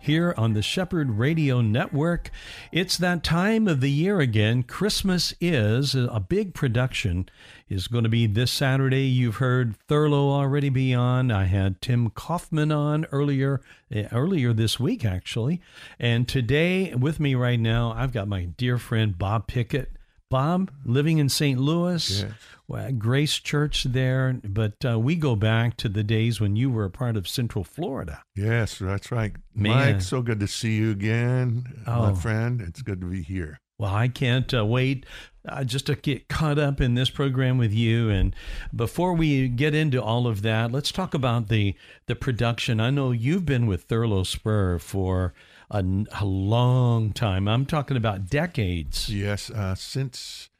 here on the Shepherd Radio Network. It's that time of the year again. Christmas is a big production is going to be this Saturday. You've heard Thurlow already be on. I had Tim Kaufman on earlier eh, earlier this week actually. And today with me right now, I've got my dear friend Bob Pickett. Bob, living in St. Louis, yes. Grace Church there, but uh, we go back to the days when you were a part of Central Florida. Yes, that's right. Man. Mike, so good to see you again, oh. my friend. It's good to be here. Well, I can't uh, wait uh, just to get caught up in this program with you. And before we get into all of that, let's talk about the the production. I know you've been with Thurlow Spurr for a, a long time. I'm talking about decades. Yes, uh, since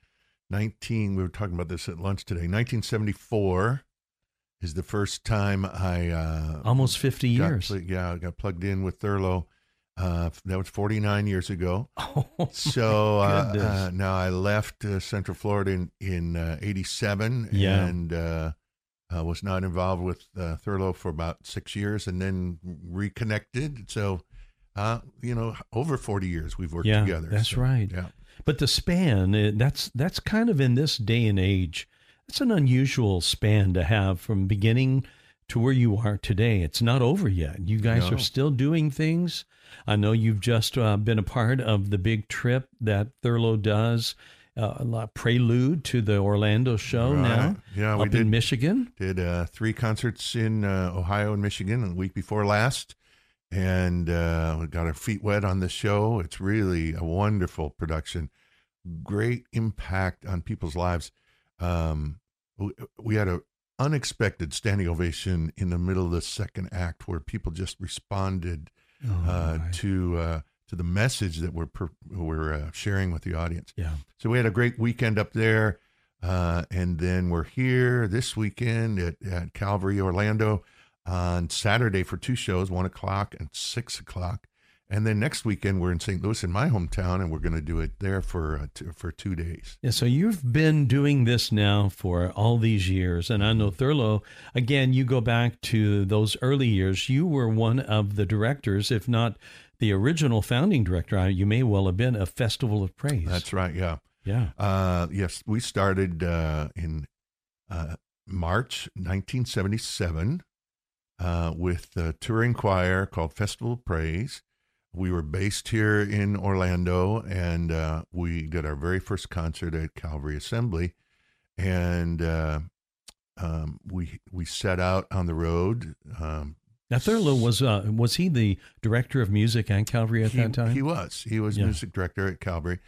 19. We were talking about this at lunch today. 1974 is the first time I uh, almost 50 years. Pl- yeah, I got plugged in with Thurlow. Uh, that was 49 years ago. Oh, so uh, uh, now I left uh, Central Florida in, in 87 yeah. and was not involved with Thurlow for about six years and then reconnected. So uh, you know, over 40 years we've worked yeah, together. That's so, right. Yeah. But the span, eh, that's that's kind of in this day and age, it's an unusual span to have from beginning to where you are today. It's not over yet. You guys no. are still doing things. I know you've just uh, been a part of the big trip that Thurlow does. Uh, prelude to the Orlando show right. now. Yeah, up we did, in Michigan. Did uh, three concerts in uh, Ohio and Michigan the week before last and uh, we got our feet wet on the show. It's really a wonderful production, great impact on people's lives. Um, we, we had an unexpected standing ovation in the middle of the second act, where people just responded oh, uh, to uh, to the message that we're per, we're uh, sharing with the audience. Yeah. So we had a great weekend up there, uh, and then we're here this weekend at, at Calvary Orlando on Saturday for two shows, one o'clock and six o'clock. And then next weekend we're in St. Louis in my hometown, and we're going to do it there for uh, two, for two days. Yeah, so you've been doing this now for all these years, and I know Thurlow. Again, you go back to those early years. You were one of the directors, if not the original founding director. You may well have been a Festival of Praise. That's right. Yeah. Yeah. Uh, yes, we started uh, in uh, March 1977 uh, with a touring choir called Festival of Praise. We were based here in Orlando, and uh, we did our very first concert at Calvary Assembly, and uh, um, we we set out on the road. Um, now Thurlow was uh, was he the director of music at Calvary at he, that time? He was. He was yeah. music director at Calvary,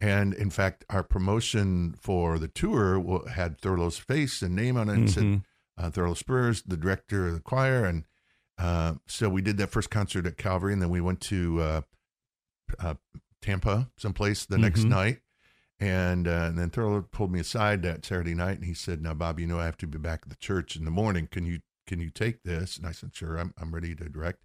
and in fact, our promotion for the tour had Thurlow's face and name on it, and mm-hmm. said uh, Thurlow Spurr's, the director of the choir, and uh, so we did that first concert at Calvary, and then we went to uh, uh, Tampa, someplace the mm-hmm. next night, and, uh, and then Thurlow pulled me aside that Saturday night, and he said, "Now, Bob, you know I have to be back at the church in the morning. Can you can you take this?" And I said, "Sure, I'm I'm ready to direct."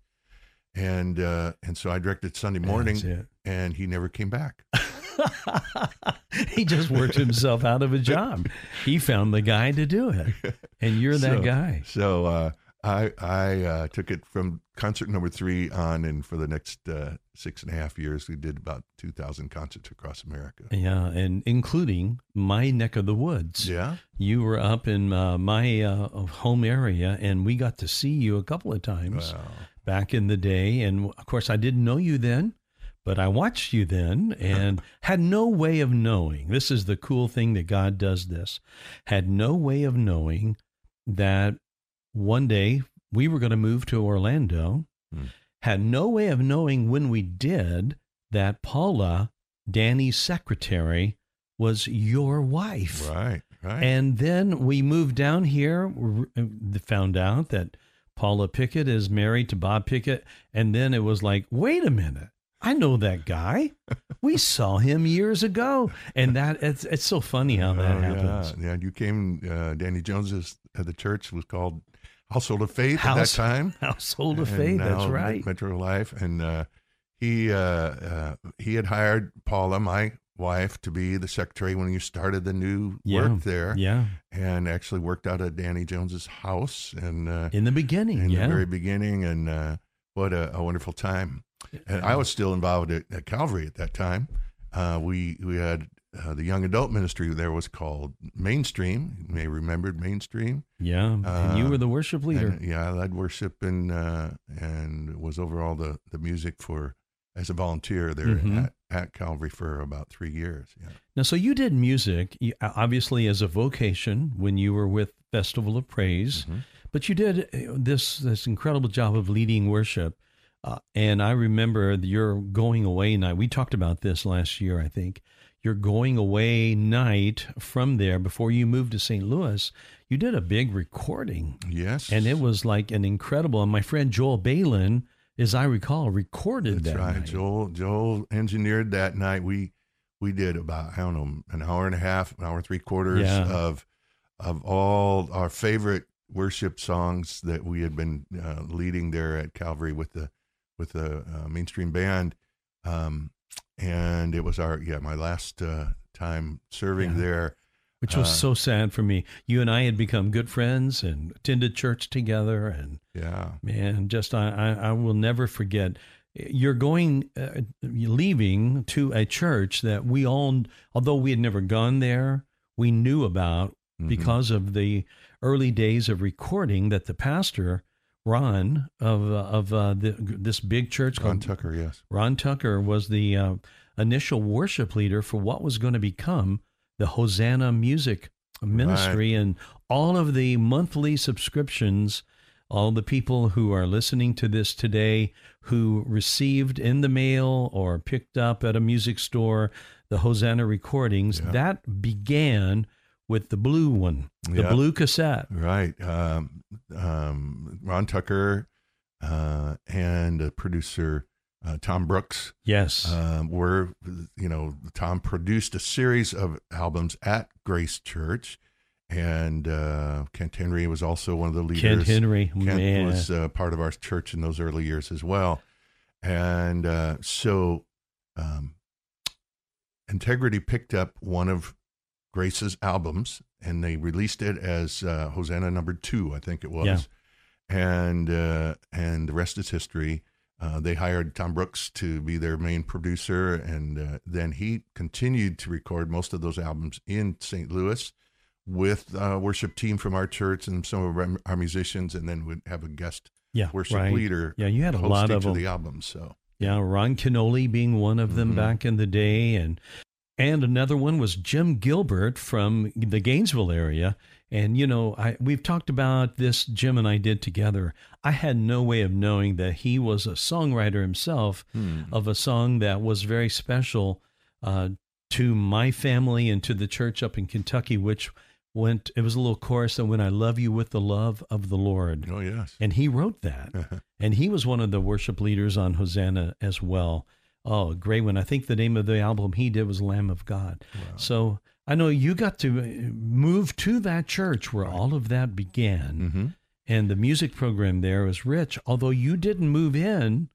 And uh, and so I directed Sunday morning, and he never came back. he just worked himself out of a job. He found the guy to do it, and you're that so, guy. So uh, I I uh, took it from concert number three on, and for the next uh, six and a half years, we did about two thousand concerts across America. Yeah, and including my neck of the woods. Yeah, you were up in uh, my uh, home area, and we got to see you a couple of times wow. back in the day. And of course, I didn't know you then. But I watched you then and had no way of knowing. This is the cool thing that God does this. Had no way of knowing that one day we were going to move to Orlando. Hmm. Had no way of knowing when we did that Paula, Danny's secretary, was your wife. Right, right. And then we moved down here, found out that Paula Pickett is married to Bob Pickett. And then it was like, wait a minute. I know that guy. We saw him years ago, and that it's it's so funny how that Oh, happens. Yeah, yeah. You came. Uh, Danny Jones's at the church was called Household of Faith House- at that time. Household of and faith. That's right. Metro Life, and uh, he uh, uh, he had hired Paula, my wife, to be the secretary when you started the new Yeah. work there, Yeah, and actually worked out at Danny Jones's house and uh, in the beginning. in yeah, the very beginning, and uh, what a, a wonderful time. And I was still involved at, at Calvary at that time. Uh, we we had uh, the young adult ministry there was called Mainstream. You may remember Mainstream. yeah. and you Uh, were the worship leader. And, yeah, I led worship and uh, and was over all the, the music for as a volunteer there Mhm. at, at Calvary for about three years. Yeah. Now, so you did music, obviously as a vocation when you were with Festival of Praise, Mhm. but you did uh, this this incredible job of leading worship. Uh, and I remember your going away night. We talked about this last year, I think. Your going away night from there before you moved to St. Louis. You did a big recording, Yes, and it was like an incredible. And my friend Joel Balin, as I recall, recorded That's that right. night. Joel Joel engineered that night. We we did about I don't know an hour and a half, an hour and three quarters Yeah. of of all our favorite worship songs that we had been uh, leading there at Calvary with the with a, uh, mainstream band. Um, and it was our yeah my last uh, time serving Yeah. there. which was Uh, so sad for me. You and I had become good friends and attended church together, and Yeah, man, just I I, I will never forget. You're going, uh, you're leaving to a church that we all, although we had never gone there, we knew about Mhm. because of the early days of recording that the pastor Ron of uh, of uh, the, this big church Ron called Tucker. Yes, Ron Tucker was the uh, initial worship leader for what was going to become the Hosanna Music Ministry, and all of the monthly subscriptions. All the people who are listening to this today who received in the mail or picked up at a music store the Hosanna recordings, Yeah. that began with the blue one, the Yeah. blue cassette. Right. Um, um, Ron Tucker uh, and producer uh, Tom Brooks Yes. um, were, you know, Tom produced a series of albums at Grace Church, and uh, Kent Henry was also one of the leaders. Kent Henry. Kent man. was uh, part of our church in those early years as well, and uh, so um, Integrity picked up one of Grace's albums, and they released it as uh, Hosanna number two, I think it was, Yeah. and uh, and the rest is history. Uh, they hired Tom Brooks to be their main producer, and uh, then he continued to record most of those albums in St. Louis with a worship team from our church and some of our, our musicians, and then would have a guest yeah, worship right. leader Yeah, you had a lot of of the albums. So Yeah, Ron Kenoly being one of them Mhm. back in the day, and and another one was Jim Gilbert from the Gainesville area. And you know, I we've talked about this. Jim and I did together. I had no way of knowing that he was a songwriter himself Hmm. of a song that was very special uh, to my family and to the church up in Kentucky, which went. It was a little chorus that went, I love you with the love of the Lord." oh yes, And he wrote that. and he was one of the worship leaders on Hosanna as well. Oh, great one. I think the name of the album he did was Lamb of God. Wow. So I know you got to uh, move to that church where all of that began. hmm And the music program there was rich, although you didn't move in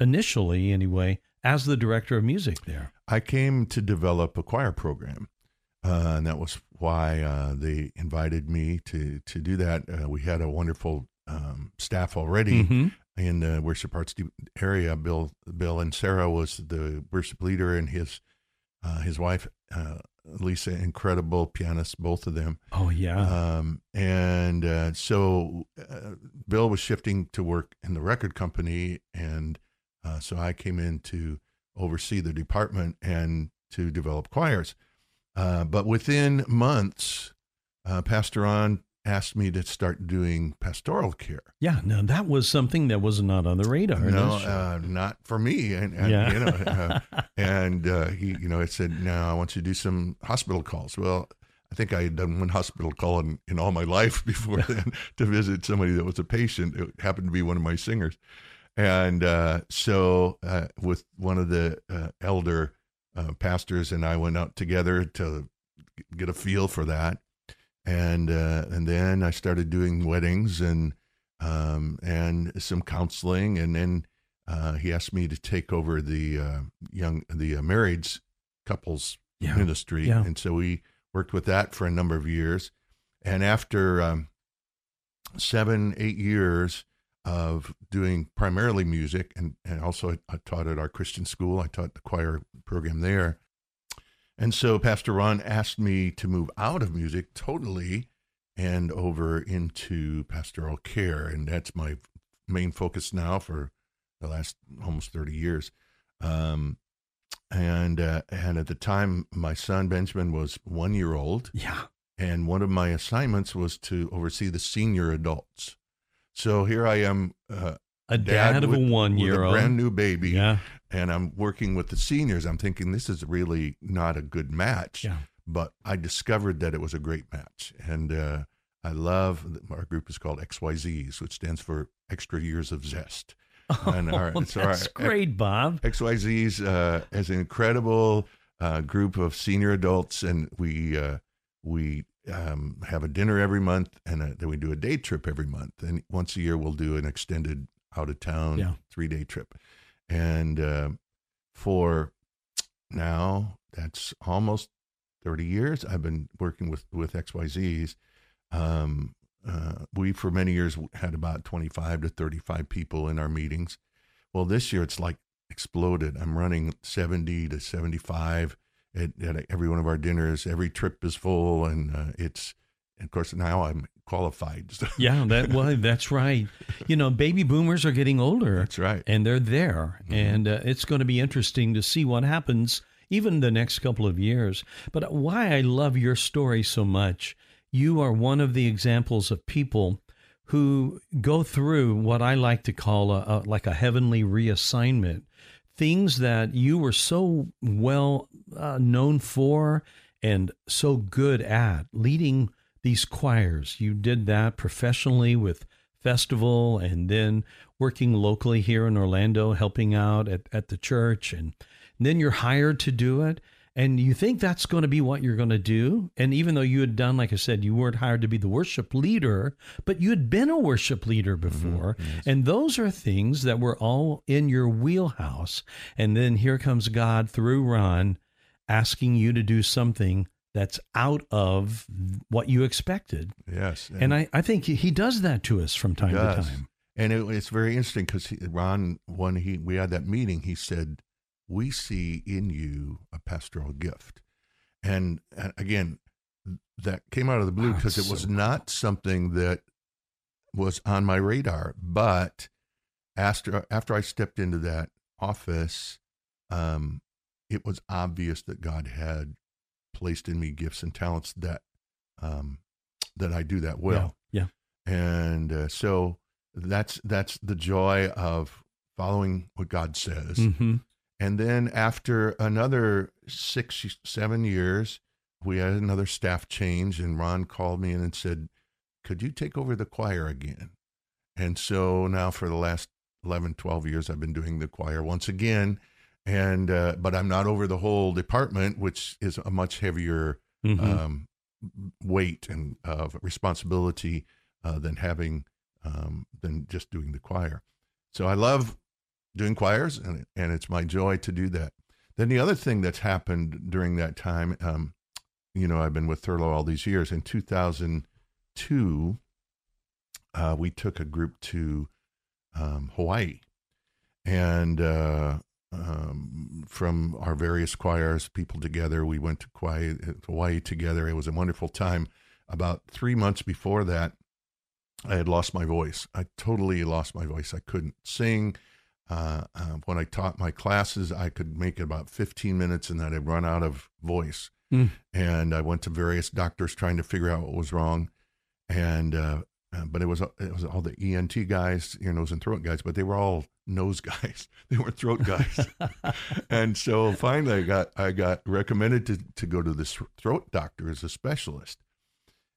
initially, anyway, as the director of music there. I came to develop a choir program, uh, and that was why uh, they invited me to to do that. Uh, we had a wonderful um, staff already Mhm. In the worship arts area. Bill, Bill, and Sarah was the worship leader, and his uh, his wife uh, Lisa, incredible pianist, both of them. Oh, yeah. Um, and uh, so uh, Bill was shifting to work in the record company, and uh, so I came in to oversee the department and to develop choirs. Uh, but within months, uh, Pastor Ron asked me to start doing pastoral care. yeah. Now, that was something that was not on the radar. no, uh, not for me. And, and Yeah. you know, uh, and uh, he, you know, it said, "Now I want you to do some hospital calls." Well, I think I had done one hospital call in, in all my life before then to visit somebody that was a patient. It happened to be one of my singers, and uh, so uh, with one of the uh, elder uh, pastors and I went out together to get a feel for that, and uh, and then I started doing weddings and um, and some counseling, and then uh, he asked me to take over the uh, young the uh, marrieds couples Yeah. ministry, Yeah. and so we worked with that for a number of years, and after um, seven eight years of doing primarily music and, and also I taught at our Christian school. I taught the choir program there. And so Pastor Ron asked me to move out of music totally and over into pastoral care. And that's my main focus now for the last almost 30 years. Um, and uh, and at the time, my son Benjamin was one year old, Yeah. and one of my assignments was to oversee the senior adults. So here I am, uh, A dad, of with- a one year old. brand new baby, Yeah. And I'm working with the seniors. I'm thinking this is really not a good match, Yeah. but I discovered that it was a great match, and uh, I love our group is called XYZs, which stands for Extra Years of Zest. And our- oh, so our- that's great, Bob. XYZs uh, is an incredible uh, group of senior adults, and we uh, we um, have a dinner every month, and a, then we do a day trip every month. And once a year, we'll do an extended out of town Yeah. three day trip. And uh, for now, that's almost thirty years. I've been working with with XYZs. Um, uh, we for many years had about 25 to 35 people in our meetings well this year it's like exploded i'm running 70 to 75 at, at every one of our dinners every trip is full and uh, it's of course now i'm qualified so Yeah, that well, that's right. You know, baby boomers are getting older. that's right and they're there Mhm. and uh, it's going to be interesting to see what happens even the next couple of years but why i love your story so much you are one of the examples of people who go through what i like to call a, a like a heavenly reassignment things that you were so well uh, known for and so good at leading these choirs you did that professionally with festival and then working locally here in Orlando, helping out at, at the church. And then you're hired to do it. And you think that's going to be what you're going to do. And even though you had done, like I said, you weren't hired to be the worship leader, but you had been a worship leader mm-hmm. before. And those are things that were all in your wheelhouse. And then here comes God through Ron asking you to do something that's out of what you expected. yes And I, I think he does that to us from time to time. and it, it's very interesting because ron when he we had that meeting he said we see in you a pastoral gift and, and again that came out of the blue because it's it was so not something that was on my radar but after after i stepped into that office um it was obvious that god had placed in me gifts and talents that um that i do that well Yeah. and uh, so that's that's the joy of following what God says. yeah. hmm And then after another six seven years, we had another staff change, and Ron called me in and said, "Could you take over the choir again?" And so now for the last 11, 12 years, I've been doing the choir once again. And uh, but I'm not over the whole department, which is a much heavier hmm um, weight and of responsibility uh, than having um, than just doing the choir. So I love doing choirs, and and it's my joy to do that. Then the other thing that's happened during that time, um, you know, I've been with Thurlow all these years. In 2002, uh, we took a group to um, Hawaii, and uh, um, from our various choirs, people together, we went to Hawaii, Hawaii together. It was a wonderful time. About three months before that, I had lost my voice. I totally lost my voice. I couldn't sing. Uh, uh, when I taught my classes, I could make it about 15 minutes and then I'd run out of voice. Mm. And I went to various doctors trying to figure out what was wrong. And, uh, uh, but it was, it was all the ENT guys, ear, nose, and throat guys, but they were all nose guys. They weren't throat guys. and so finally I got, I got recommended to, to go to this throat doctor as a specialist.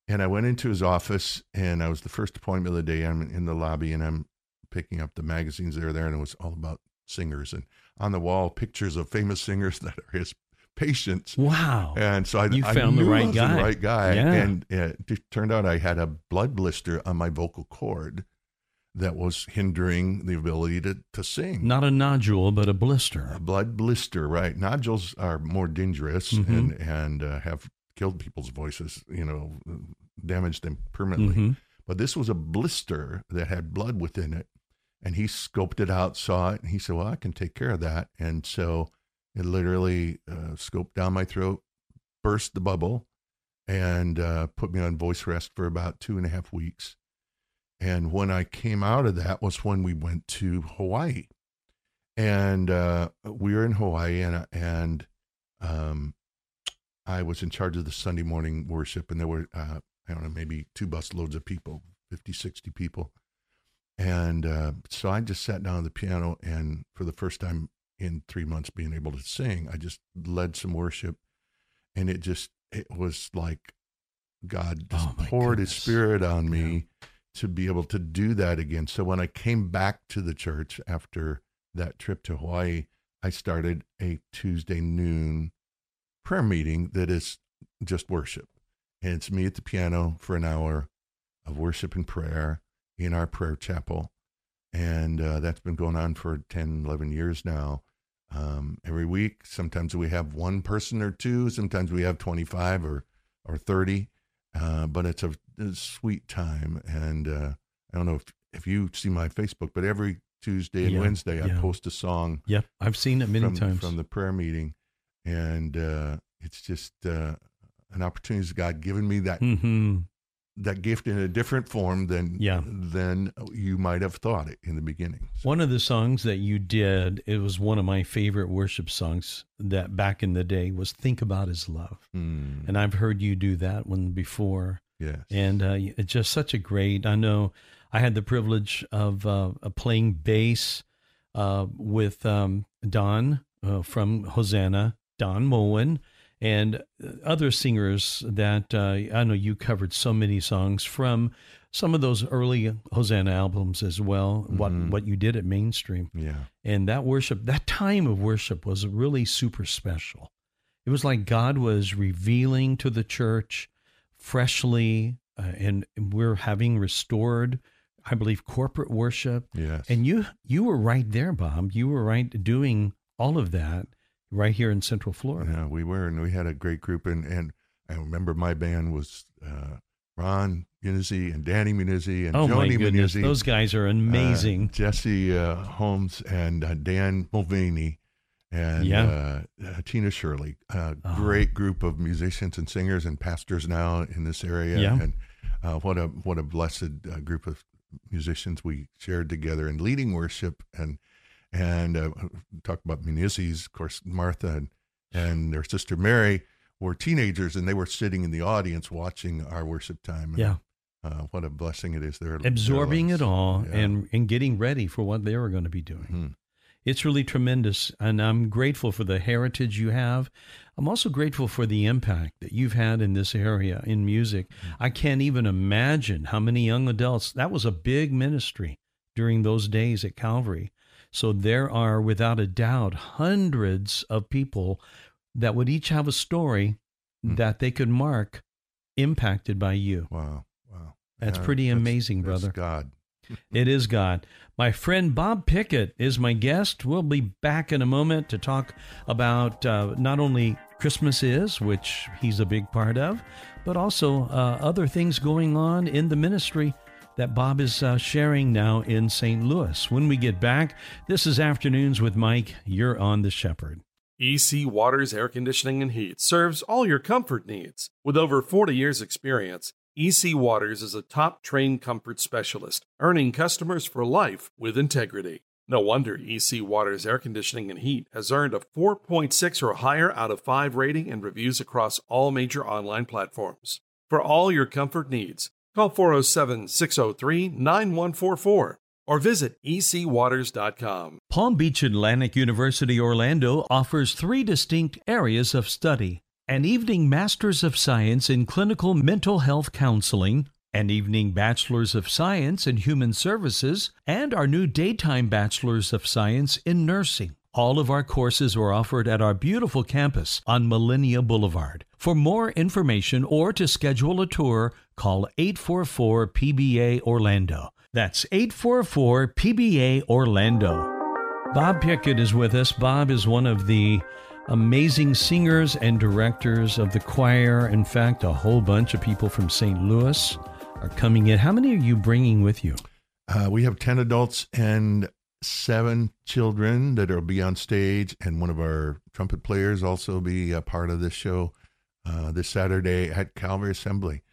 And I went into his office, and I was the first appointment of the day. I'm in the lobby, and I'm picking up the magazines that are there, and it was all about singers and on the wall pictures of famous singers that are his patients. Wow! And so I, you I found knew the I right guy. the right guy, Yeah. and it turned out I had a blood blister on my vocal cord that was hindering the ability to to sing. Not a nodule, but a blister. a blood blister, right? Nodules are more dangerous Mhm. and and uh, have killed people's voices. You know, damaged them permanently. Mhm. But this was a blister that had blood within it. And he scoped it out, saw it, and he said, Well, I can take care of that. And so it literally uh, scoped down my throat, burst the bubble, and uh, put me on voice rest for about two and a half weeks. And when I came out of that was when we went to Hawaii. And uh, we were in Hawaii, and, and um, I was in charge of the Sunday morning worship, and there were, uh, I don't know, maybe two bus loads of people, 50, 60 people. And uh, so I just sat down at the piano, and for the first time in three months being able to sing, I just led some worship. And it just, it was like God just Oh, poured his spirit on me to be able to do that again. So when I came back to the church after that trip to Hawaii, I started a Tuesday noon prayer meeting that is just worship. And it's me at the piano for an hour of worship and prayer in our prayer chapel. And uh, that's been going on for 10, 11 years now. Um, every week, sometimes we have one person or two, sometimes we have 25 or, or 30. Uh, but it's a, a sweet time. And uh, I don't know if, if you see my Facebook, but every Tuesday and Yeah, Wednesday, I post a song Yep, I've seen it many from, times. from the prayer meeting, and uh, it's just uh, an opportunity God given me that hmm that gift in a different form than Yeah. than you might have thought it in the beginning. So, One of the songs that you did, it was one of my favorite worship songs that back in the day was "Think About His Love," mm, and I've heard you do that one before. yes, and uh, it's just such a great. I know I had the privilege of uh, playing bass uh, with um, Don uh, from Hosanna, Don Moen, and other singers that uh, I know you covered so many songs from some of those early Hosanna albums as well. What Mhm. what you did at Mainstream yeah, and that worship, that time of worship was really super special. It was like God was revealing to the church freshly, uh, and we're having restored, I believe, corporate worship. yes, And you you were right there, Bob. You were right doing all of that right here in Central Florida. yeah, we were, and we had a great group, and and I remember my band was uh, Ron Munizzi and Danny Munizzi and oh Joni Munizzi. those guys are uh, amazing. Jesse uh, Holmes and uh, Dan Mulvaney and Yeah. uh, uh, Tina Shirley. A Oh. great group of musicians and singers and pastors now in this area. Yeah. And uh, what a what a blessed uh, group of musicians we shared together in leading worship and and uh, talk about Munizzi's, of course, Martha and, and their sister Mary were teenagers and they were sitting in the audience watching our worship time. And, yeah, Uh, what a blessing it is. Their, absorbing their it all Yeah. and and getting ready for what they were going to be doing. Mhm. It's really tremendous, and I'm grateful for the heritage you have. I'm also grateful for the impact that you've had in this area in music. I can't even imagine how many young adults. That was a big ministry during those days at Calvary. So there are, without a doubt, hundreds of people that would each have a story Hmm. that they could mark impacted by you. Wow. Wow. That's Yeah, pretty that's- amazing, that's brother. God. It is God. My friend Bob Pickett is my guest. We'll be back in a moment to talk about uh, not only Christmas is, which he's a big part of, but also uh, other things going on in the ministry that Bob is uh, sharing now in St. Louis. When we get back, this is Afternoons with Mike. You're on The Shepherd. EC Waters Air Conditioning and Heat serves all your comfort needs. With over 40 years' experience, EC Waters is a top trained comfort specialist, earning customers for life with integrity. No wonder EC Waters Air Conditioning and Heat has earned a 4.6 or higher out of 5 rating and reviews across all major online platforms. For all your comfort needs, call 407 603 9144 or visit ecwaters.com. Palm Beach Atlantic University Orlando offers three distinct areas of study an evening Master's of Science in Clinical Mental Health Counseling, an evening Bachelor's of Science in Human Services, and our new daytime Bachelor's of Science in Nursing. All of our courses are offered at our beautiful campus on Millennia Boulevard. For more information or to schedule a tour, call 844 PBA Orlando. That's 844 PBA Orlando. Bob Pickett is with us. Bob is one of the amazing singers and directors of the choir. In fact, a whole bunch of people from St. Louis are coming in. How many are you bringing with you? Uh, we have 10 adults and seven children that will be on stage, and one of our trumpet players also be a part of this show uh, this Saturday at Calvary Assembly.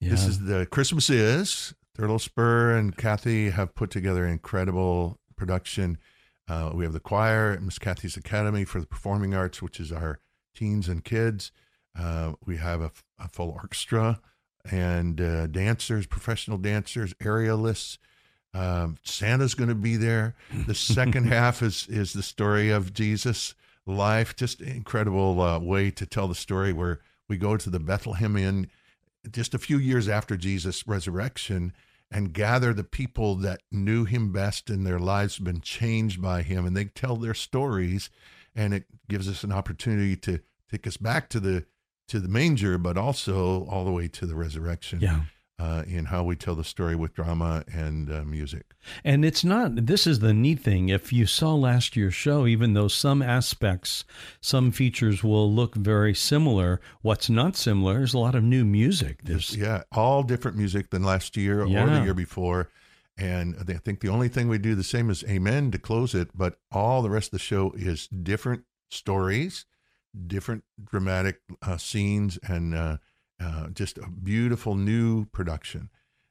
Yeah. This is the Christmas is. Thurlow Spurr and Kathy have put together an incredible production. Uh, we have the choir at Miss Kathy's Academy for the Performing Arts, which is our teens and kids. Uh, we have a, a, full orchestra and uh, dancers, professional dancers, aerialists. Um, Santa's going to be there. The second half is is the story of Jesus' life. Just incredible uh, way to tell the story where we go to the Bethlehem Inn just a few years after Jesus' resurrection and gather the people that knew him best and their lives have been changed by him and they tell their stories and it gives us an opportunity to take us back to the to the manger but also all the way to the resurrection Yeah. Uh, in how we tell the story with drama and uh, music And it's not, this is the neat thing. If you saw last year's show, even though some aspects, some features will look very similar, what's not similar is a lot of new music. There's, yeah all different music than last year or the year before and i think the only thing we do the same is amen to close it but all the rest of the show is different stories different dramatic uh, scenes and uh, just a beautiful new production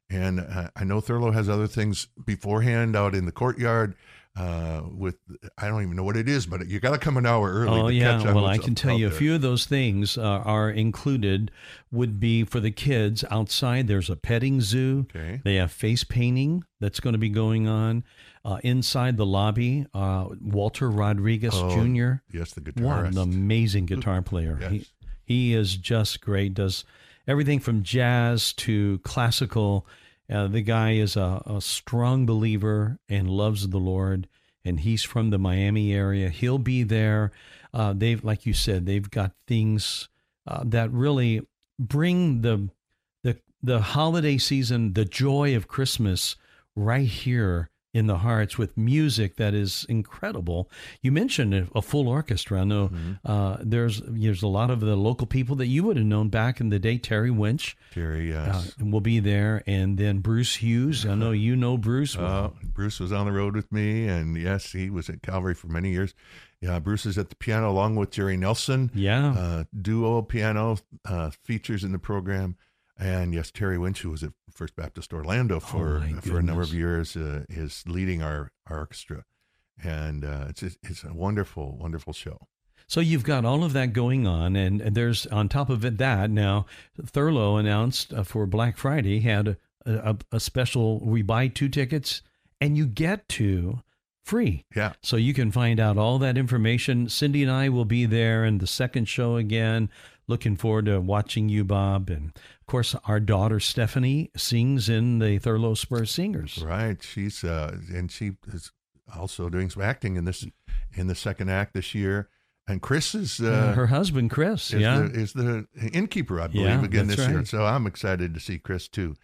and uh, i know thurlow has other things beforehand out in the courtyard uh, with i don't even know what it is but you got to come an hour early Oh to yeah, well I can tell you a few of those things uh, are included. Would be for the kids outside. There's a petting zoo. okay They have face painting that's going to be going on uh, inside the lobby. Uh, Walter Rodriguez Oh, Jr. yes the What guitarist an amazing guitar player. Yes. He, he is just great. Does everything from jazz to classical. Uh, the guy is a, a strong believer and loves the Lord, and he's from the Miami area. He'll be there. Uh, they've, like you said, they've got things uh, that really bring the the the holiday season, the joy of Christmas, right here in the hearts with music that is incredible. You mentioned a, a full orchestra. I know uh, there's there's a lot of the local people that you would have known back in the day. Terry Winch Jerry, uh, yes. will be there, and then Bruce Hughes. I know you know Bruce. Uh, well. Bruce was on the road with me, and yes, he was at Calvary for many years. Yeah, Bruce is at the piano along with Jerry Nelson. yeah, Uh, duo piano uh, features in the program, and yes, Terry Winch, who was at First Baptist Orlando for Oh, for a number of years, uh, is leading our, our orchestra, and uh, it's it's a wonderful, wonderful show. So you've got all of that going on, and there's on top of it that now Thurlow announced uh, for Black Friday had a, a, a special. We buy two tickets and you get two free. Yeah, So you can find out all that information. Cindy and I will be there in the second show again. Looking forward to watching you, Bob, and of course our daughter Stephanie sings in the Thurlow Spurr Singers. right. She's uh, and she is also doing some acting in this in the second act this year. And Chris is uh, Uh, her husband Chris, is, yeah, the, is the innkeeper, I believe, Yeah, again this year. So I'm excited to see Chris too.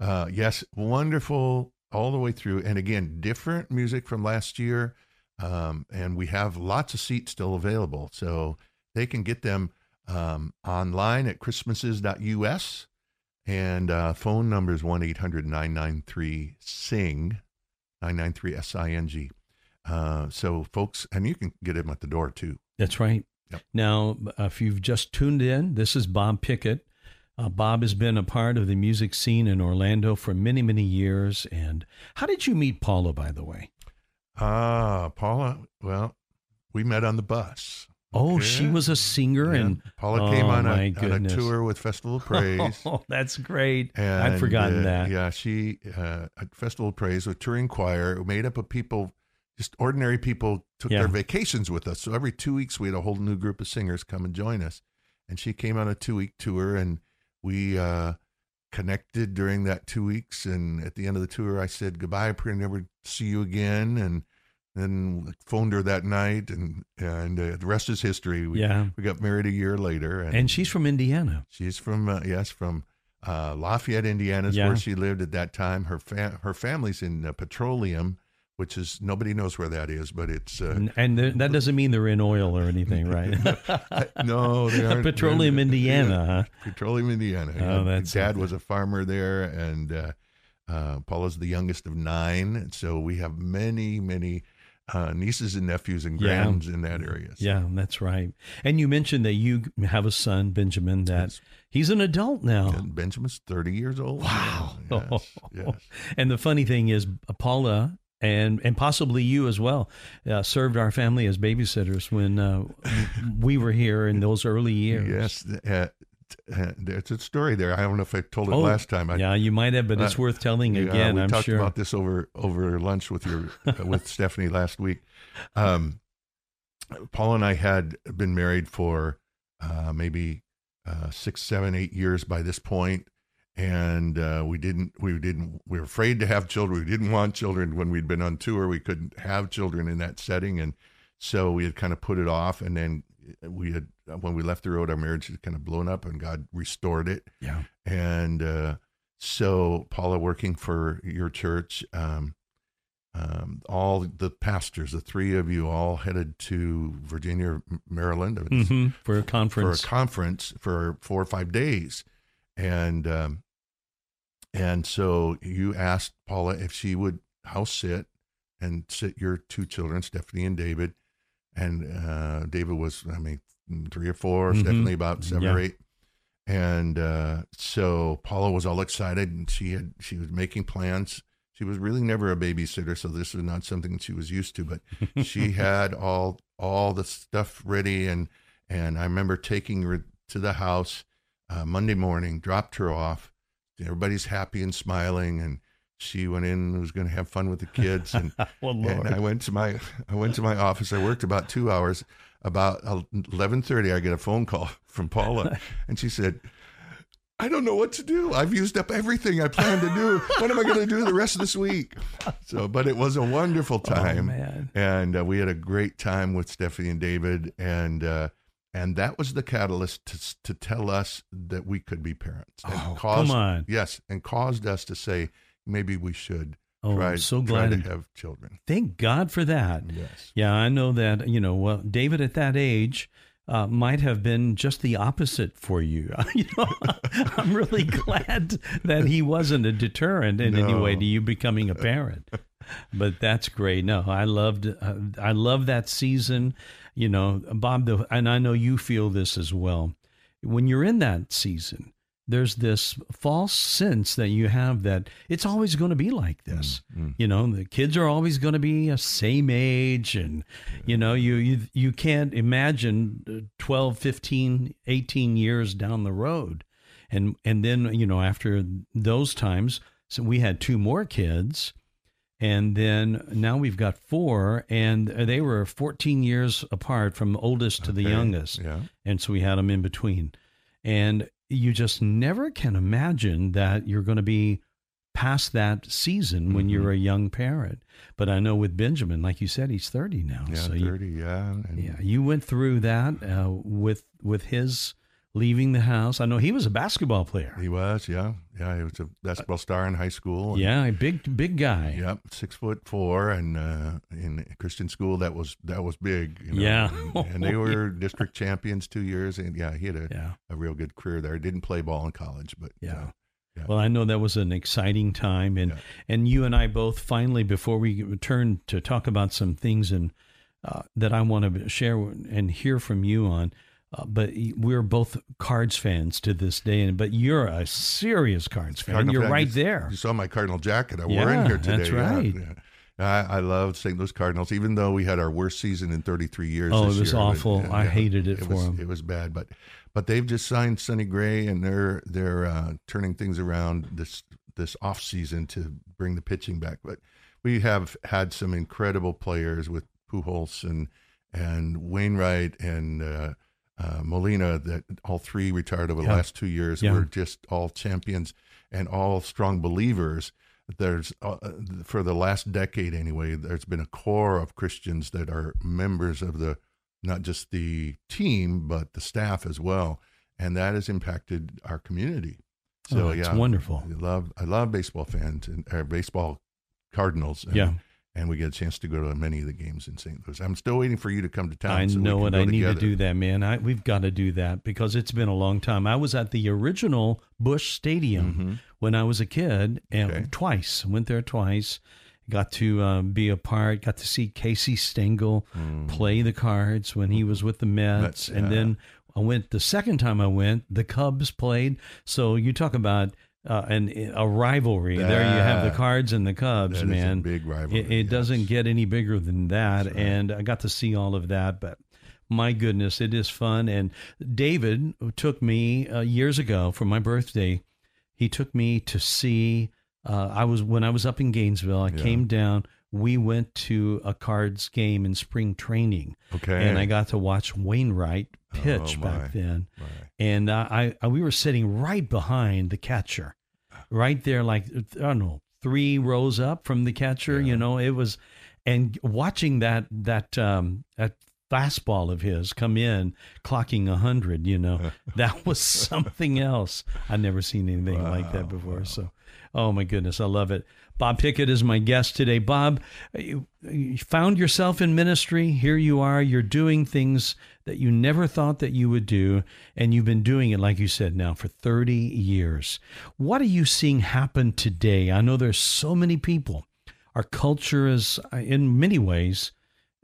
Uh, yes, wonderful all the way through. And again, different music from last year. Um, and we have lots of seats still available. So they can get them um, online at christmasis.us. And uh, phone number is 1 800 993 SING, 993 S I N G. Uh, so, folks, and you can get him at the door too. That's right. Yep. Now, if you've just tuned in, this is Bob Pickett. Uh, Bob has been a part of the music scene in Orlando for many, many years. And how did you meet Paula, by the way? Ah, Paula. Well, we met on the bus. Oh, Okay. she was a singer, Yeah. and Paula came Oh, on a, on a tour with Festival of Praise. oh, that's great. And, I'd forgotten uh, that. Yeah, she uh, at Festival of Praise with touring choir made up of people, just ordinary people, took Yeah. their vacations with us. So every two weeks we had a whole new group of singers come and join us. And she came on a two week tour, and we uh, connected during that two weeks. And at the end of the tour, I said goodbye. I never see you again. And then phoned her that night, and and uh, the rest is history. We, Yeah. we got married a year later, and, And she's from Indiana. she's from uh, yes from uh, Lafayette, Indiana, is Yeah. where she lived at that time. Her fa- her family's in uh, Petroleum, which is nobody knows where that is, but it's uh, And- And th- that doesn't mean they're in oil or anything, right? no, they aren't. Petroleum, Indiana, huh? Petroleum, Indiana. Oh, that's Dad something. was a farmer there, and uh, uh, Paula's the youngest of nine, so we have many, many uh, nieces and nephews and Yeah. grands in that area. So, Yeah, that's right. And you mentioned that you have a son, Benjamin, that Yes. he's an adult now. and Benjamin's thirty years old. Wow. Yes, yes. And the funny thing is, Paula and and possibly you as well uh, served our family as babysitters when uh, we were here in those early years. Yes, uh, there's a story there. I don't know if I told it Oh, last time. I, yeah, you might have, but it's Uh, worth telling Yeah, again. we I'm talked sure. about this over over lunch with your uh, with Stephanie last week. Um, Paul and I had been married for uh, maybe uh, six, seven, eight years by this point, and uh, we didn't we didn't we were afraid to have children. We didn't want children when we'd been on tour. We couldn't have children in that setting, and so we had kind of put it off. And then we had when we left the road, our marriage had kind of blown up, and God restored it yeah. and uh, so Paula working for your church um, um, all the pastors the three of you all headed to Virginia Maryland hmm For a conference. for a conference. conference for four or five days and um, and so you asked Paula if she would house sit and sit your two children Stephanie and David and uh, David was I mean three or 4 Mhm. Stephanie about seven or eight and uh, so Paula was all excited, and she had she was making plans. She was really never a babysitter, so this was not something she was used to. But she had all all the stuff ready, and and I remember taking her to the house uh, Monday morning, dropped her off. Everybody's happy and smiling, and she went in and was going to have fun with the kids. And well, Lord. and I went to my I went to my office. I worked about two hours. About eleven thirty, I get a phone call from Paula, and she said, "I don't know what to do. I've used up everything I planned to do. What am I going to do the rest of this week?" So, but it was a wonderful oh, time, man. and uh, we had a great time with Stephanie and David, and uh, and that was the catalyst to to tell us that we could be parents. And Oh, caused, come on. yes, and caused us to say maybe we should Oh, try, I'm so try glad. to have children. Thank God for that. Yes. Yeah, I know that, you know, well, David at that age uh, might have been just the opposite for you. you know, I'm really glad that he wasn't a deterrent in any way to you becoming a parent. But that's great. No, I loved, uh, I love that season. You know, Bob, the, and I know you feel this as well. When you're in that season, there's this false sense that you have that it's always going to be like this. Mm. You know, the kids are always going to be a same age and you know, you you you can't imagine uh, 12, 15, 18 years down the road. And and then, you know, after those times, so we had two more kids and then now we've got four and they were 14 years apart from oldest to the youngest Yeah. and so we had them in between and you just never can imagine that you're going to be past that season when Mhm. you're a young parent but i know with benjamin like you said he's 30 now Yeah, so you, 30, yeah. And yeah you went through that uh, with with his leaving the house i know he was a basketball player He was, yeah. Yeah, he was a basketball star in high school. and- yeah a big big guy Yep, six foot four, and uh, in Christian school that was that was big. you know, Yeah. and, and they were district champions two years, and yeah, he had a, yeah a real good career there. Didn't play ball in college, but Yeah. uh, Yeah. Well, I know that was an exciting time, and Yeah. and you and I both finally, before we return to talk about some things and uh, that I want to share and hear from you on, uh, but we're both Cards fans to this day, and but you're a serious Cards fan. Cardinal you're fan. right You- there. You saw my Cardinal jacket I wore in here today. that's right. yeah. I, I love St. Louis Cardinals, even though we had our worst season in 33 years. Oh, it was year. awful. I hated it for was, 'em. It was bad, but but they've just signed Sonny Gray, and they're they're uh, turning things around this this off season to bring the pitching back. But we have had some incredible players with Pujols and and Wainwright and uh, uh, Molina, that all three retired over the last two years. Yeah. We're just all champions and all strong believers. There's uh, for the last decade anyway. There's been a core of Christians that are members of the not just the team but the staff as well, and that has impacted our community. So Oh, it's yeah, wonderful. I love I love baseball fans and uh, baseball Cardinals. And, Yeah. And we get a chance to go to many of the games in St. Louis. I'm still waiting for you to come to town. I so know it. I need to do that, man. I, we've got to do that because it's been a long time. I was at the original Busch Stadium Mhm. when I was a kid, and Okay. twice went there twice. Got to um, be a part. Got to see Casey Stengel play the cards when he was with the Mets, Mm. Mets, and yeah. then I went the second time I went. The Cubs played. So you talk about. Uh, an, a rivalry. there you have the Cards and the Cubs, that is a man. big rivalry, It, it doesn't get any bigger than that. Right. And I got to see all of that. But my goodness, it is fun. And David took me uh, years ago for my birthday. He took me to see. Uh, I was when I was up in Gainesville. I Yeah. came down. We went to a cards game in spring training, Okay. and I got to watch Wainwright pitch Oh, back then. Right. And uh, I, I we were sitting right behind the catcher, right there, like I don't know, three rows up from the catcher. You know, it was, and watching that that um, that fastball of his come in, clocking a hundred. You know, that was something else. I'd never seen anything like that before. So, oh my goodness, I love it. Bob Pickett is my guest today. Bob, you, found yourself in ministry. Here you are. You're doing things that you never thought that you would do, and you've been doing it, like you said, now for 30 years. What are you seeing happen today? I know there's so many people. Our culture is, uh, in many ways,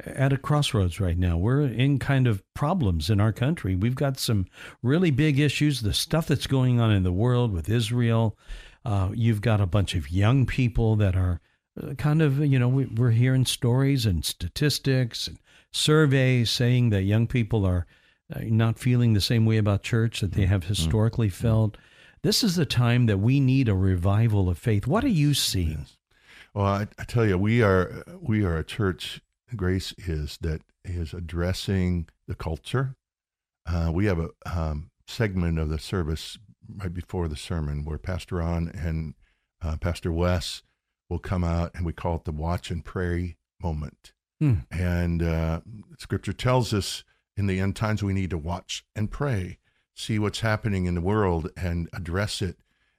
at a crossroads right now. We're in kind of problems in our country. We've got some really big issues, the stuff that's going on in the world with Israel. Uh, you've got a bunch of young people that are uh, kind of, you know, we, we're hearing stories and statistics and surveys saying that young people are uh, not feeling the same way about church that they have historically felt. This is the time that we need a revival of faith. What are you seeing? Well, I, I tell you, we are we are a church. Grace is that is addressing the culture. Uh, we have a um, segment of the service right before the sermon where Pastor Ron and uh, Pastor Wes will come out, and we call it the watch and pray moment. Hmm. And uh, Scripture tells us in the end times we need to watch and pray, see what's happening in the world, and address it.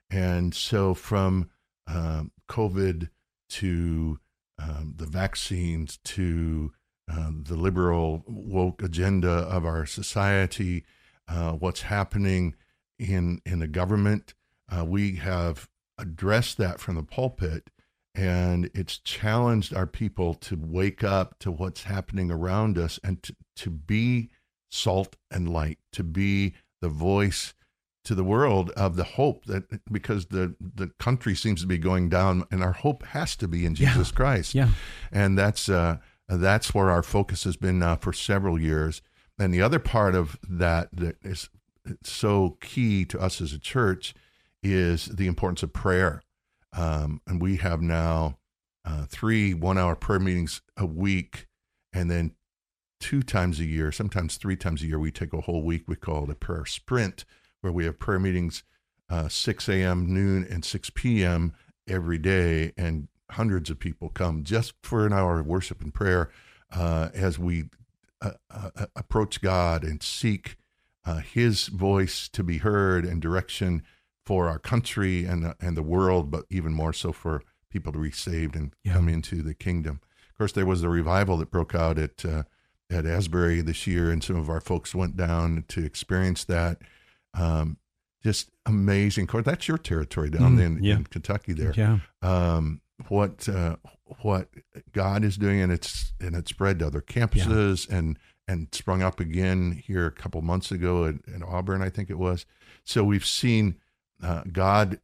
And so, from um, COVID to um, the vaccines to uh, the liberal woke agenda of our society, uh, what's happening in in the government, uh, we have addressed that from the pulpit, and it's challenged our people to wake up to what's happening around us and to, to be salt and light, to be the voice to the world of the hope that because the the country seems to be going down and our hope has to be in Yeah. Jesus Christ. Yeah. And that's uh that's where our focus has been now for several years. And the other part of that that is so key to us as a church is the importance of prayer. Um, and we have now uh, three one-hour prayer meetings a week, and then two times a year, sometimes three times a year, we take a whole week. We call it a prayer sprint, where we have prayer meetings uh, 6 a.m., noon, and 6 p.m. every day, and hundreds of people come just for an hour of worship and prayer uh, as we uh, uh, approach God and seek uh, His voice to be heard and direction for our country and the, and the world, but even more so for people to be saved and Yeah. come into the kingdom. Of course, there was the revival that broke out at uh, at Asbury this year, and some of our folks went down to experience that. Um, just amazing. Of course, that's your territory down Mm, in, yeah. in Kentucky there Yeah. um, what uh, what God is doing, and it's and it's spread to other campuses and and sprung up again here a couple months ago at, at Auburn, I think it was. So we've seen uh, God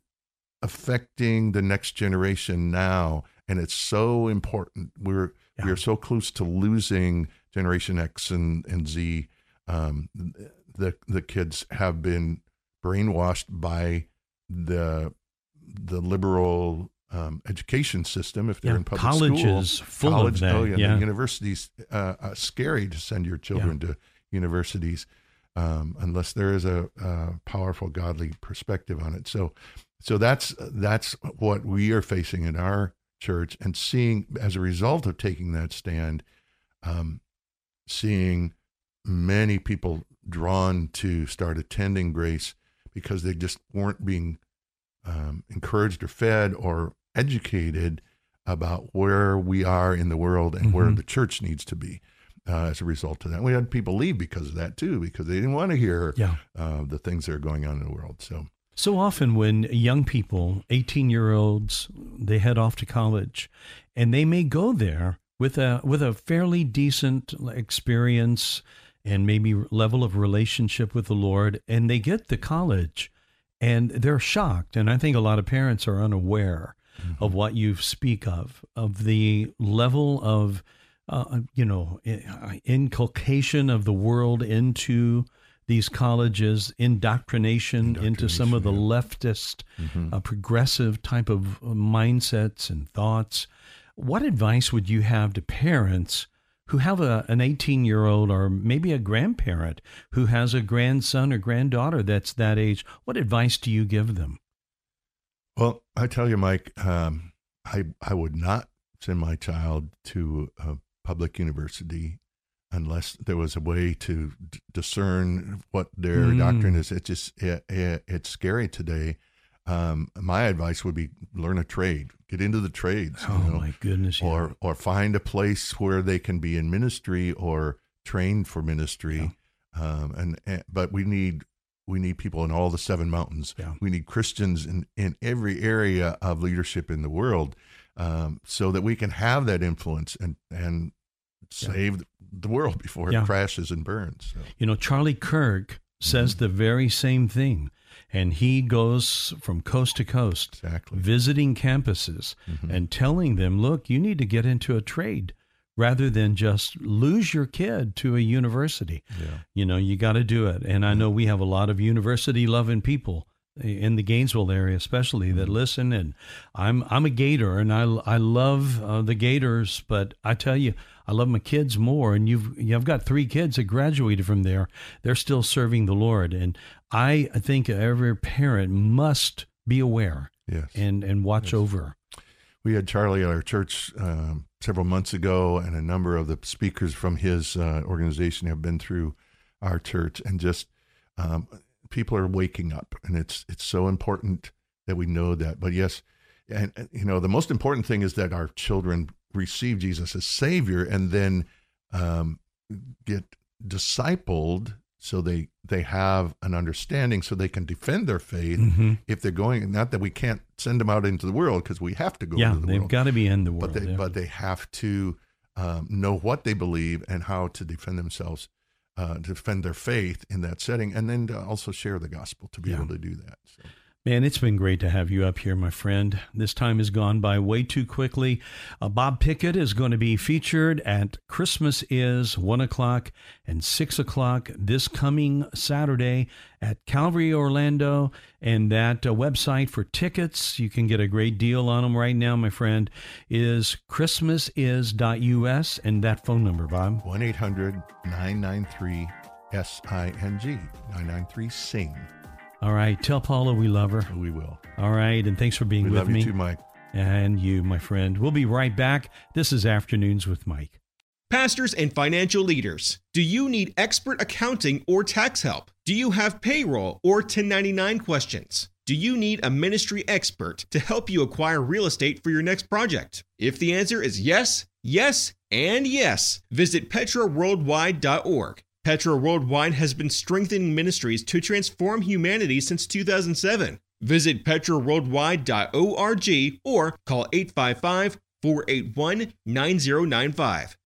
affecting the next generation now, and it's so important. We're Yeah. we're so close to losing Generation X and and Z. Um, the the kids have been brainwashed by the the liberal um, education system if they're Yeah, in public schools. colleges school. full of that, Oh yeah, yeah. the universities. Uh, uh, scary to send your children to universities. um, unless there is a, a, powerful godly perspective on it. So, so that's that's what we are facing in our church, and seeing as a result of taking that stand, um, seeing many people drawn to start attending Grace because they just weren't being um, encouraged or fed or educated about where we are in the world and mm-hmm. where the church needs to be uh, as a result of that. We had people leave because of that too, because they didn't want to hear yeah. uh, the things that are going on in the world. So, so often when young people, eighteen year olds, they head off to college, and they may go there with a with a fairly decent experience and maybe level of relationship with the Lord, and they get to college, and they're shocked. And I think a lot of parents are unaware mm-hmm. of what you speak of, of the level of uh, uh, you know, inculcation of the world into these colleges, indoctrination, indoctrination into some of the yeah. leftist, mm-hmm. uh, progressive type of uh, mindsets and thoughts. What advice would you have to parents who have a, an 18 year old or maybe a grandparent who has a grandson or granddaughter that's that age? What advice do you give them? Well, I tell you, Mike, um, I I would not send my child to a public university unless there was a way to d- discern what their mm. doctrine is. It's just it, it, it's scary today. Um, my advice would be learn a trade, get into the trades. Oh you know, my goodness! Or yeah. or find a place where they can be in ministry or trained for ministry. Yeah. Um, and, and, but we need we need people in all the seven mountains. Yeah. We need Christians in in every area of leadership in the world um, so that we can have that influence and and save yeah. the world before yeah. it crashes and burns. So. You know, Charlie Kirk says mm-hmm. the very same thing. And he goes from coast to coast, exactly. visiting campuses mm-hmm. and telling them, look, you need to get into a trade rather than just lose your kid to a university. Yeah. You know, you got to do it. And I know we have a lot of university loving people in the Gainesville area, especially that mm-hmm. listen. And I'm I'm a Gator, and I I love uh, the Gators, but I tell you, I love my kids more. And you've you've got three kids that graduated from there. They're still serving the Lord, and I think every parent must be aware. Yes. And and watch yes. over. We had Charlie at our church um, several months ago, and a number of the speakers from his uh, organization have been through our church, and just um, people are waking up, and it's it's so important that we know that. But yes, and you know the most important thing is that our children receive Jesus as Savior, and then um, get discipled so they they have an understanding so they can defend their faith mm-hmm. if they're going not that we can't send them out into the world because we have to go yeah, into the they've got to be in the world but they, yeah. but they have to um, know what they believe and how to defend themselves uh, defend their faith in that setting, and then to also share the gospel to be yeah. able to do that. So. Man, it's been great to have you up here, my friend. This time has gone by way too quickly. Uh, Bob Pickett is going to be featured at Christmas is 1 o'clock and 6 o'clock this coming Saturday at Calvary Orlando. And that uh, website for tickets, you can get a great deal on them right now, my friend, is christmasis.us. And that phone number, Bob? 1 800 993 SING, 993 SING. All right. Tell Paula we love her. We will. All right. And thanks for being we with love me. You too, Mike. And you, my friend. We'll be right back. This is Afternoons with Mike. Pastors and financial leaders, do you need expert accounting or tax help? Do you have payroll or 1099 questions? Do you need a ministry expert to help you acquire real estate for your next project? If the answer is yes, yes, and yes, visit petraworldwide.org Petra Worldwide has been strengthening ministries to transform humanity since 2007. Visit petraworldwide.org or call 855 481 9095.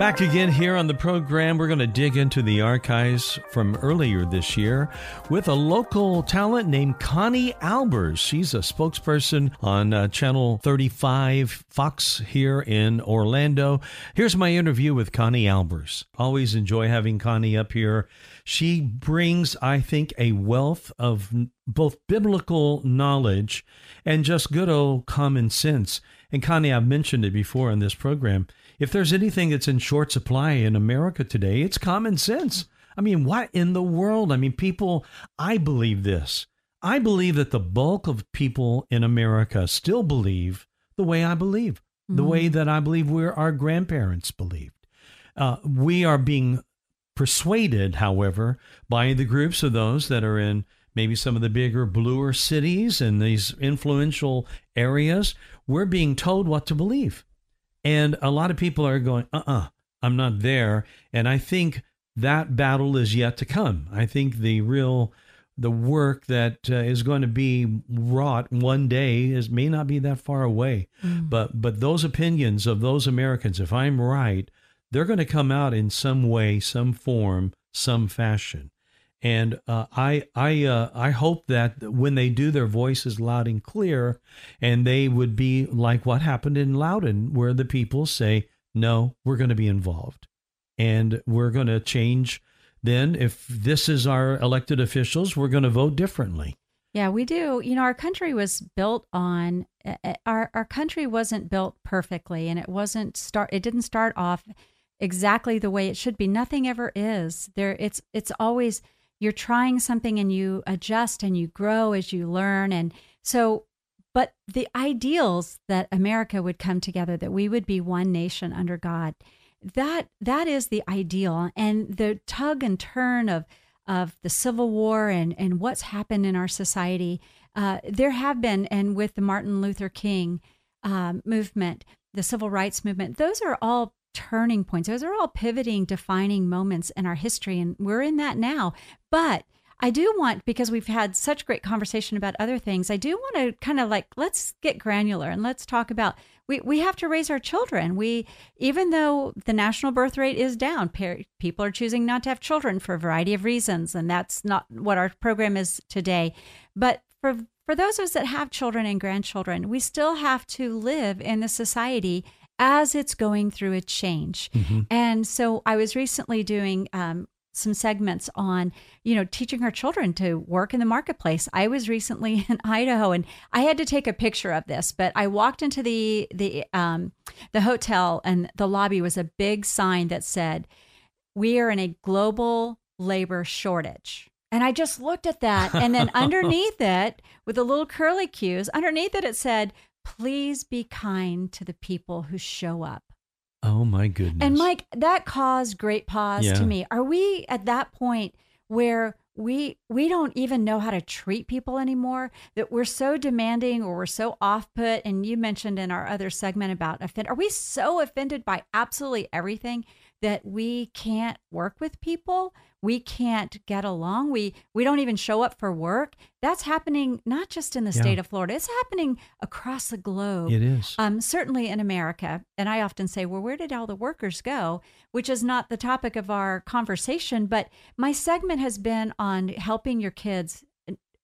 Back again here on the program. We're going to dig into the archives from earlier this year with a local talent named Connie Albers. She's a spokesperson on uh, Channel 35 Fox here in Orlando. Here's my interview with Connie Albers. Always enjoy having Connie up here. She brings, I think, a wealth of both biblical knowledge and just good old common sense. And Connie, I've mentioned it before in this program if there's anything that's in short supply in America today, it's common sense. I mean, what in the world? I mean, people, I believe this. I believe that the bulk of people in America still believe the way I believe, mm-hmm. the way that I believe we our grandparents believed. Uh, we are being persuaded, however, by the groups of those that are in maybe some of the bigger, bluer cities and these influential areas. We're being told what to believe. And a lot of people are going, uh uh-uh, uh, i am not there. And I think that battle is yet to come. I think the real the work that uh, is going to be wrought one day is may not be that far away. Mm. But but those opinions of those Americans, if I'm right, they're going to come out in some way, some form, some fashion. And uh, I I uh, I hope that when they do, their voice is loud and clear, and they would be like what happened in Loudoun, where the people say, "No, we're going to be involved, and we're going to change." Then, if this is our elected officials, we're going to vote differently. Yeah, we do. You know, our country was built on our our country wasn't built perfectly, and it wasn't start. It didn't start off exactly the way it should be. Nothing ever is. There, it's it's always you're trying something and you adjust and you grow as you learn. And so, but the ideals that America would come together, that we would be one nation under God, that that is the ideal. And the tug and turn of of the Civil War and and what's happened in our society, uh, there have been, and with the Martin Luther King um, movement, the civil rights movement, those are all turning points. Those are all pivoting, defining moments in our history, and we're in that now. But I do want, because we've had such great conversation about other things, I do want to kind of like, let's get granular and let's talk about we, we have to raise our children. We, even though the national birth rate is down, people are choosing not to have children for a variety of reasons. And that's not what our program is today. But for, for those of us that have children and grandchildren, we still have to live in the society as it's going through a change. Mm-hmm. And so I was recently doing um, some segments on, you know, teaching our children to work in the marketplace. I was recently in Idaho and I had to take a picture of this, but I walked into the the um, the hotel and the lobby was a big sign that said, "We are in a global labor shortage." And I just looked at that and then underneath it with the little curly cues, underneath it it said, please be kind to the people who show up. Oh my goodness. And Mike, that caused great pause yeah. to me. Are we at that point where we we don't even know how to treat people anymore that we're so demanding or we're so off put and you mentioned in our other segment about offend are we so offended by absolutely everything that we can't work with people. We can't get along. We we don't even show up for work. That's happening not just in the yeah. state of florida. It's happening across the globe. It is. Um, certainly in america. And i often say well where did all the workers go? Which is not the topic of our conversation but my segment has been on helping your kids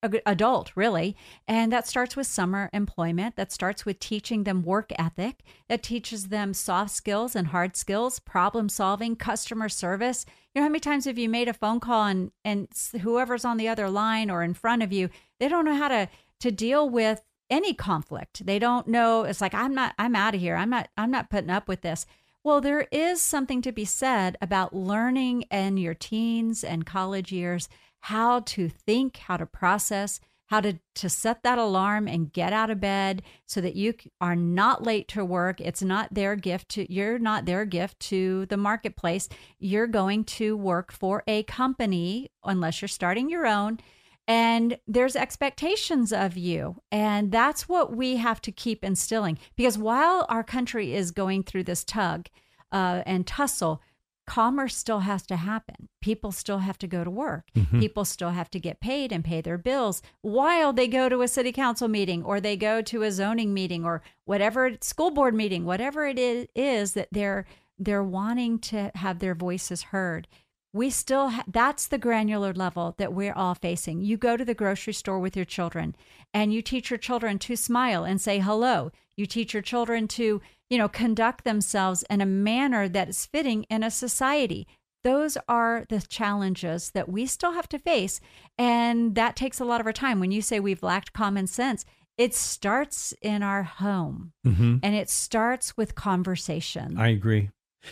adult, really. And that starts with summer employment. That starts with teaching them work ethic. That teaches them soft skills and hard skills, problem solving, customer service. You know, how many times have you made a phone call and, and whoever's on the other line or in front of you, they don't know how to, to deal with any conflict. They don't know. It's like, I'm not, I'm out of here. I'm not, I'm not putting up with this. Well, there is something to be said about learning in your teens and college years how to think, how to process, how to, to set that alarm and get out of bed so that you are not late to work. It's not their gift to, you're not their gift to the marketplace. You're going to work for a company unless you're starting your own. And there's expectations of you. And that's what we have to keep instilling. Because while our country is going through this tug uh, and tussle, commerce still has to happen. People still have to go to work. Mm-hmm. People still have to get paid and pay their bills while they go to a city council meeting or they go to a zoning meeting or whatever school board meeting, whatever it is, is that they're they're wanting to have their voices heard. We still ha- that's the granular level that we're all facing. You go to the grocery store with your children and you teach your children to smile and say hello. You teach your children to you know, conduct themselves in a manner that is fitting in a society. Those are the challenges that we still have to face. And that takes a lot of our time. When you say we've lacked common sense, it starts in our home mm-hmm. and it starts with conversation. I agree.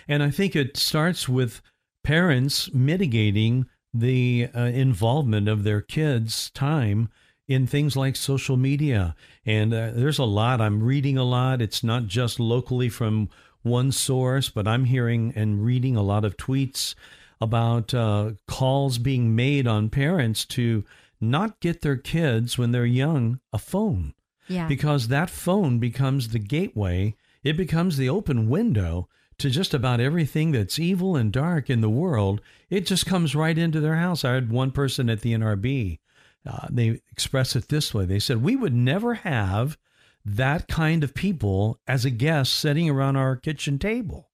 And I think it starts with parents mitigating the uh, involvement of their kids' time in things like social media. And uh, there's a lot. I'm reading a lot. It's not just locally from one source, but I'm hearing and reading a lot of tweets about uh, calls being made on parents to not get their kids when they're young a phone. Yeah. Because that phone becomes the gateway, it becomes the open window to just about everything that's evil and dark in the world. It just comes right into their house. I had one person at the NRB, uh, they express it this way they said, We would never have that kind of people as a guest sitting around our kitchen table,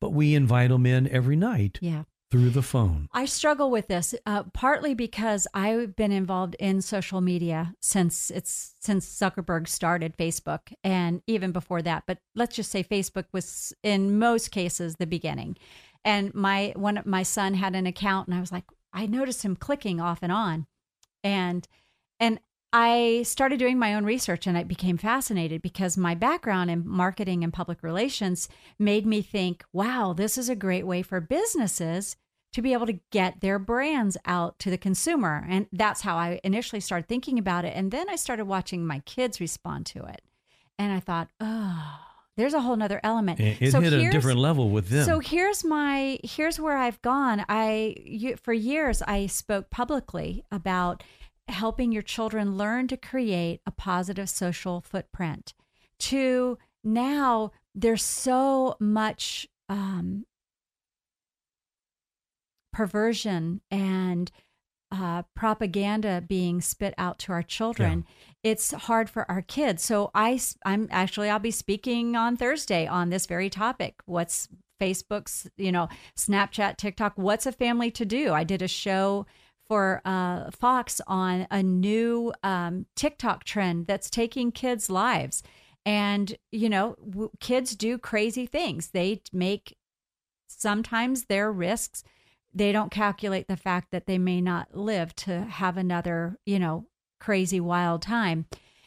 but we invite them in every night. Yeah through the phone? I struggle with this uh, partly because I've been involved in social media since it's since Zuckerberg started Facebook, and even before that. But let's just say Facebook was in most cases the beginning. And my one my son had an account, and I was like, I noticed him clicking off and on, and and I started doing my own research and I became fascinated because my background in marketing and public relations made me think, wow, this is a great way for businesses to be able to get their brands out to the consumer. And that's how I initially started thinking about it. And then I started watching my kids respond to it. And I thought, oh, there's a whole nother element. It, it so hit a different level with them. So here's my here's where I've gone. I you, for years I spoke publicly about helping your children learn to create a positive social footprint. To now, there's so much um, perversion and uh, propaganda being spit out to our children. Yeah. It's hard for our kids. So I, I'm actually I'll be speaking on Thursday on this very topic. What's Facebook's, you know, Snapchat, TikTok? What's a family to do? I did a show for uh, Fox on a new um, TikTok trend that's taking kids' lives. And, you know, w- kids do crazy things. They make sometimes their risks. They don't calculate the fact that they may not live to have another, you know, crazy wild time.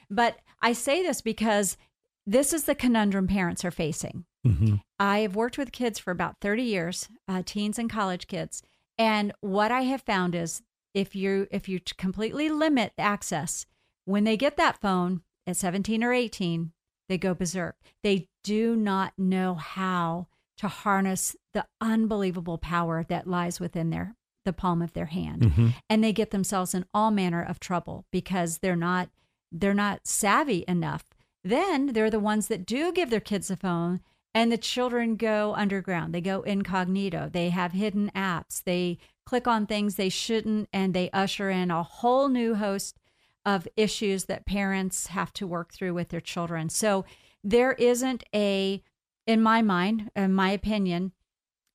But I say this because this is the conundrum parents are facing. Mm-hmm. I've worked with kids for about 30 years, uh, teens and college kids. And what I have found is if you if you completely limit access when they get that phone at 17 or 18 they go berserk they do not know how to harness the unbelievable power that lies within their the palm of their hand. Mm-hmm. and they get themselves in all manner of trouble because they're not they're not savvy enough. Then they're the ones that do give their kids a phone and the children go underground. They go incognito. They have hidden apps. They click on things they shouldn't, and they usher in a whole new host of issues that parents have to work through with their children. So there isn't a, in my mind, in my opinion,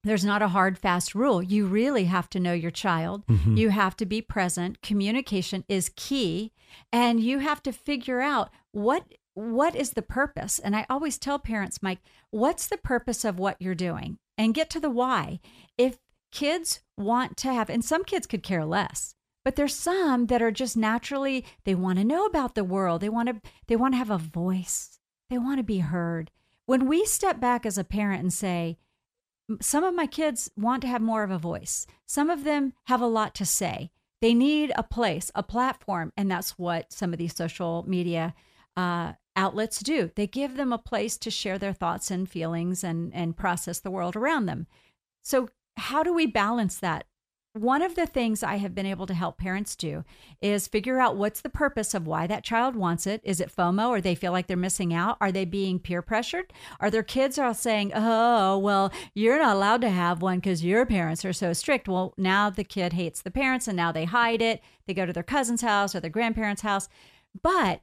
there's not a hard, fast rule. You really have to know your child. Mm-hmm. You have to be present. Communication is key. And you have to figure out what what is the purpose? And I always tell parents, Mike, what's the purpose of what you're doing? And get to the why. If kids want to have, and some kids could care less, but there's some that are just naturally, they want to know about the world. They want to, they want to have a voice. They want to be heard. When we step back as a parent and say, some of my kids want to have more of a voice. Some of them have a lot to say. They need a place, a platform. And that's what some of these social media uh, outlets do. They give them a place to share their thoughts and feelings and, and process the world around them. So how do we balance that? One of the things I have been able to help parents do is figure out what's the purpose of why that child wants it. Is it FOMO or they feel like they're missing out? Are they being peer pressured? Are their kids all saying, "Oh, well, you're not allowed to have one because your parents are so strict." Well, now the kid hates the parents and now they hide it. They go to their cousin's house or their grandparents' house. But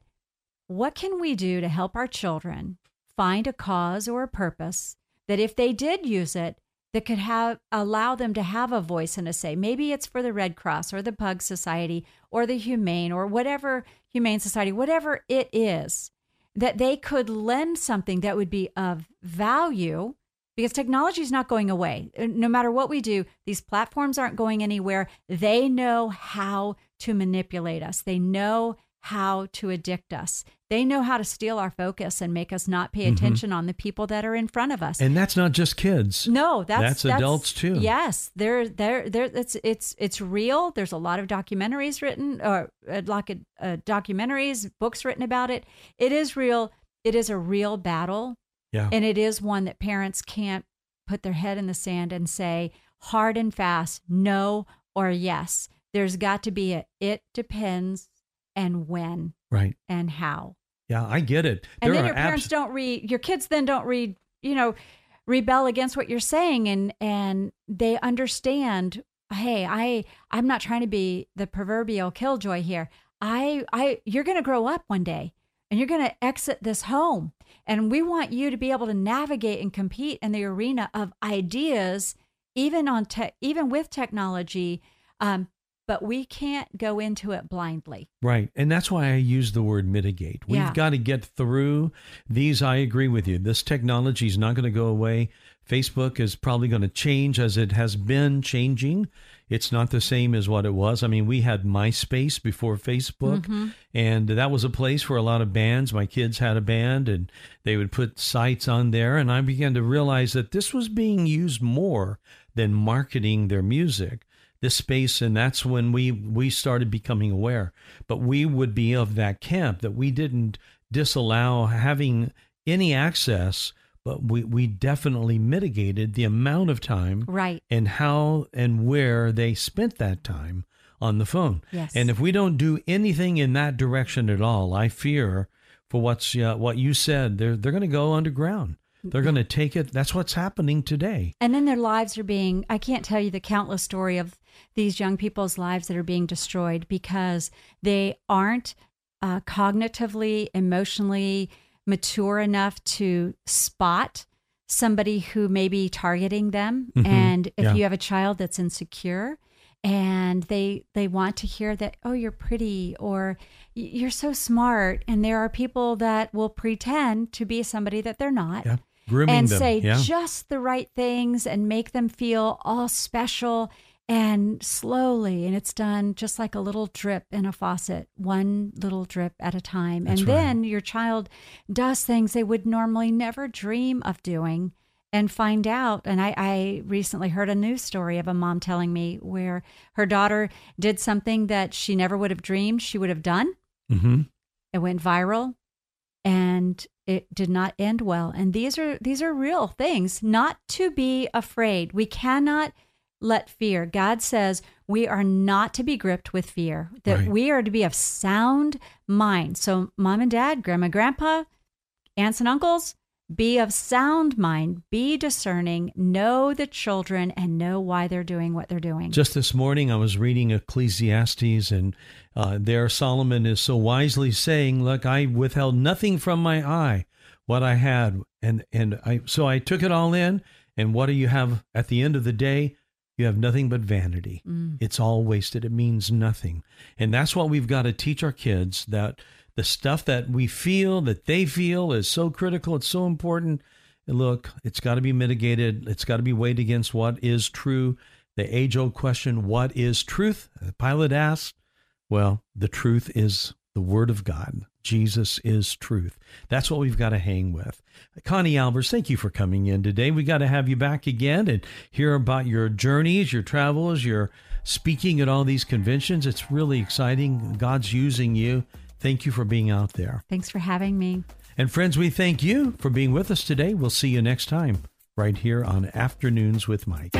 what can we do to help our children find a cause or a purpose that if they did use it, that could have allow them to have a voice and a say. Maybe it's for the Red Cross or the Pug Society or the Humane or whatever Humane Society, whatever it is, that they could lend something that would be of value because technology is not going away. Uh, no matter what we do, these platforms aren't going anywhere. They know how to manipulate us. They know how to addict us. They know how to steal our focus and make us not pay attention on the people that are in front of us. Mm-hmm. And that's not just kids. No, that's That's adults, too. Yes, there, there, there. It's it's it's real. There's a lot of documentaries written, or uh, like uh, documentaries, books written about it. It is real. It is a real battle, Yeah. and it is one that parents can't put their head in the sand and say hard and fast no or yes. There's got to be a it depends and when right. and how. Yeah, I get it. And There then your parents abs- don't read your kids then don't read, you know, rebel against what you're saying and and they understand, hey, I I'm not trying to be the proverbial killjoy here. I I you're going to grow up one day and you're going to exit this home and we want you to be able to navigate and compete in the arena of ideas even on te- even with technology um but we can't go into it blindly. Right. And that's why I use the word mitigate. We've Yeah. got to get through these. I agree with you. This technology is not going to go away. Facebook is probably going to change as it has been changing. It's not the same as what it was. I mean, we had MySpace before Facebook, mm-hmm. and that was a place where a lot of bands, my kids had a band, and they would put sites on there. And I began to realize that this was being used more than marketing their music this space and that's when we we started becoming aware. But we would be of that camp that we didn't disallow having any access but we we definitely mitigated the amount of time Right. and how and where they spent that time on the phone. Yes. and if we don't do anything in that direction at all i fear for what's uh, what you said they're they're going to go underground. They're going to take it. That's what's happening today. And then their lives are being, I can't tell you the countless story of these young people's lives that are being destroyed because they aren't uh, cognitively, emotionally mature enough to spot somebody who may be targeting them. Mhm. And if Yeah. you have a child that's insecure, and they they want to hear that oh you're pretty or you're so smart and there are people that will pretend to be somebody that they're not yeah and them say yeah just the right things and make them feel all special and slowly and it's done just like a little drip in a faucet one little drip at a time. That's and right. then your child does things they would normally never dream of doing and find out. And I, I recently heard a news story of a mom telling me where her daughter did something that she never would have dreamed she would have done. Hmm it went viral and it did not end well. And these are these are real things not to be afraid. We cannot let fear god says we are not to be gripped with fear that Right. we are to be of sound mind so mom and dad grandma grandpa aunts and uncles be of sound mind be discerning know the children and know why they're doing what they're doing Just this morning, I was reading Ecclesiastes, and uh, there Solomon is so wisely saying, "Look, I withheld nothing from my eye, what I had, and and I so I took it all in. And what do you have at the end of the day? You have nothing but vanity. Mm. It's all wasted. It means nothing. And that's what we've got to teach our kids that the stuff that we feel, that they feel, is so critical. It's so important. And look, it's got to be mitigated. It's got to be weighed against what is true. The age old question, what is truth? Pilate asked. Well, the truth is the Word of God. Jesus is truth. That's what we've got to hang with. Connie Albers, thank you for coming in today. We got to have you back again and hear about your journeys, your travels, your speaking at all these conventions. It's really exciting. God's using you. Thank you for being out there. thanks for having me And friends, we thank you for being with us today. We'll see you next time right here on Afternoons with Mike.